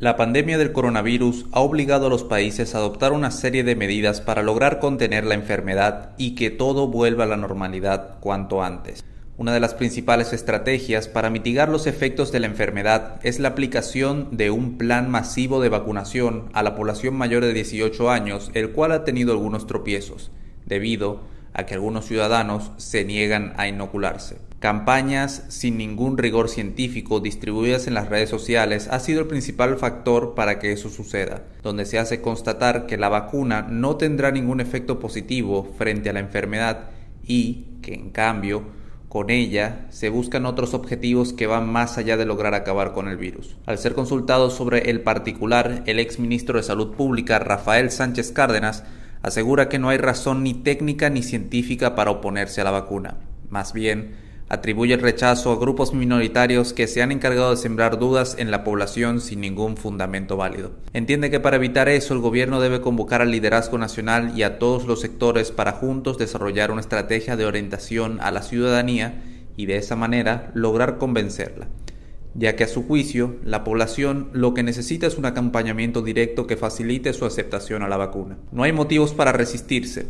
La pandemia del coronavirus ha obligado a los países a adoptar una serie de medidas para lograr contener la enfermedad y que todo vuelva a la normalidad cuanto antes. Una de las principales estrategias para mitigar los efectos de la enfermedad es la aplicación de un plan masivo de vacunación a la población mayor de 18 años, el cual ha tenido algunos tropiezos, debido a que algunos ciudadanos se niegan a inocularse. Campañas sin ningún rigor científico distribuidas en las redes sociales ha sido el principal factor para que eso suceda, donde se hace constatar que la vacuna no tendrá ningún efecto positivo frente a la enfermedad y que en cambio con ella se buscan otros objetivos que van más allá de lograr acabar con el virus. Al ser consultado sobre el particular, el ex ministro de Salud Pública Rafael Sánchez Cárdenas asegura que no hay razón ni técnica ni científica para oponerse a la vacuna. Más bien, atribuye el rechazo a grupos minoritarios que se han encargado de sembrar dudas en la población sin ningún fundamento válido. Entiende que para evitar eso el gobierno debe convocar al liderazgo nacional y a todos los sectores para juntos desarrollar una estrategia de orientación a la ciudadanía y de esa manera lograr convencerla ya que a su juicio la población lo que necesita es un acompañamiento directo que facilite su aceptación a la vacuna. No hay motivos para resistirse.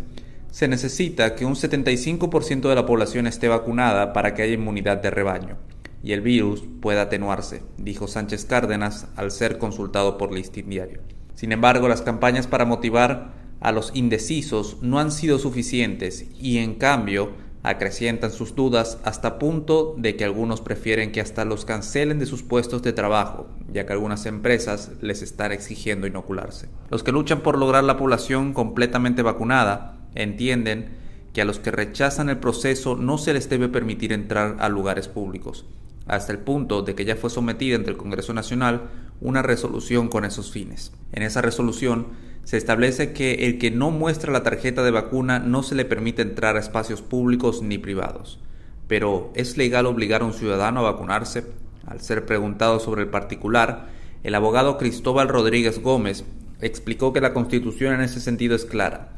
Se necesita que un 75% de la población esté vacunada para que haya inmunidad de rebaño y el virus pueda atenuarse, dijo Sánchez Cárdenas al ser consultado por Listín Diario. Sin embargo, las campañas para motivar a los indecisos no han sido suficientes y en cambio acrecientan sus dudas hasta punto de que algunos prefieren que hasta los cancelen de sus puestos de trabajo, ya que algunas empresas les están exigiendo inocularse. Los que luchan por lograr la población completamente vacunada entienden que a los que rechazan el proceso no se les debe permitir entrar a lugares públicos, hasta el punto de que ya fue sometida ante el Congreso Nacional una resolución con esos fines. En esa resolución se establece que el que no muestra la tarjeta de vacuna no se le permite entrar a espacios públicos ni privados. Pero ¿es legal obligar a un ciudadano a vacunarse? Al ser preguntado sobre el particular, el abogado Cristóbal Rodríguez Gómez explicó que la Constitución en ese sentido es clara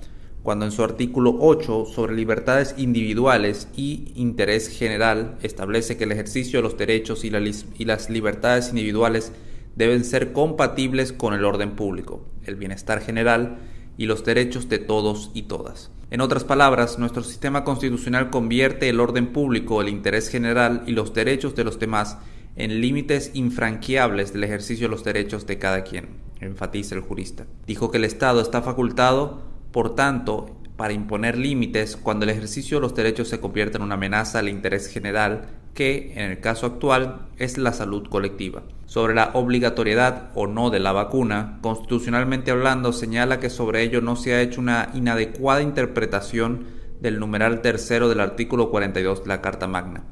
cuando en su artículo 8 sobre libertades individuales y interés general establece que el ejercicio de los derechos y, las libertades individuales deben ser compatibles con el orden público, el bienestar general y los derechos de todos y todas. En otras palabras, nuestro sistema constitucional convierte el orden público, el interés general y los derechos de los demás en límites infranqueables del ejercicio de los derechos de cada quien, enfatiza el jurista. Dijo que el Estado está facultado por tanto, para imponer límites cuando el ejercicio de los derechos se convierte en una amenaza al interés general que, en el caso actual, es la salud colectiva. Sobre la obligatoriedad o no de la vacuna, constitucionalmente hablando, señala que sobre ello no se ha hecho una inadecuada interpretación del numeral tercero del artículo 42 de la Carta Magna,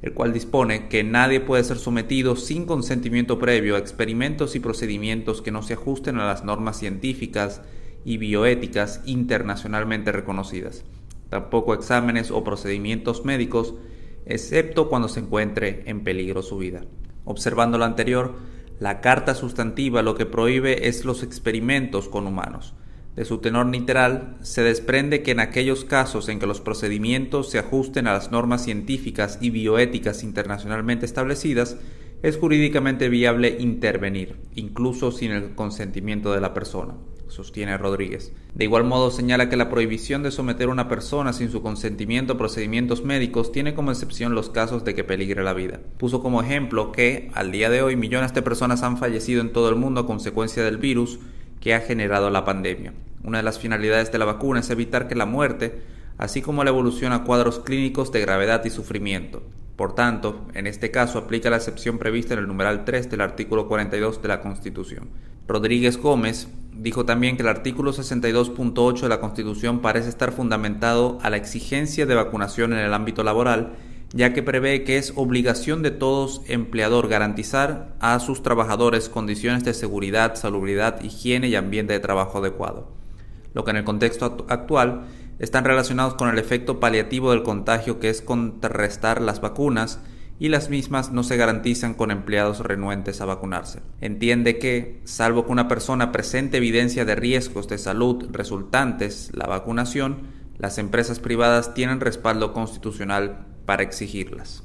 el cual dispone que nadie puede ser sometido sin consentimiento previo a experimentos y procedimientos que no se ajusten a las normas científicas y bioéticas internacionalmente reconocidas, tampoco exámenes o procedimientos médicos, excepto cuando se encuentre en peligro su vida. Observando lo anterior, la carta sustantiva lo que prohíbe es los experimentos con humanos. De su tenor literal, se desprende que en aquellos casos en que los procedimientos se ajusten a las normas científicas y bioéticas internacionalmente establecidas, es jurídicamente viable intervenir, incluso sin el consentimiento de la persona sostiene Rodríguez. De igual modo señala que la prohibición de someter a una persona sin su consentimiento a procedimientos médicos tiene como excepción los casos de que peligre la vida. Puso como ejemplo que, al día de hoy, millones de personas han fallecido en todo el mundo a consecuencia del virus que ha generado la pandemia. Una de las finalidades de la vacuna es evitar que la muerte, así como la evolución a cuadros clínicos de gravedad y sufrimiento. Por tanto, en este caso aplica la excepción prevista en el numeral 3 del artículo 42 de la Constitución. Rodríguez Gómez dijo también que el artículo 62.8 de la Constitución parece estar fundamentado a la exigencia de vacunación en el ámbito laboral, ya que prevé que es obligación de todos empleador garantizar a sus trabajadores condiciones de seguridad, salubridad, higiene y ambiente de trabajo adecuado, lo que en el contexto actual están relacionados con el efecto paliativo del contagio que es contrarrestar las vacunas y las mismas no se garantizan con empleados renuentes a vacunarse. Entiende que, salvo que una persona presente evidencia de riesgos de salud resultantes la vacunación, las empresas privadas tienen respaldo constitucional para exigirlas.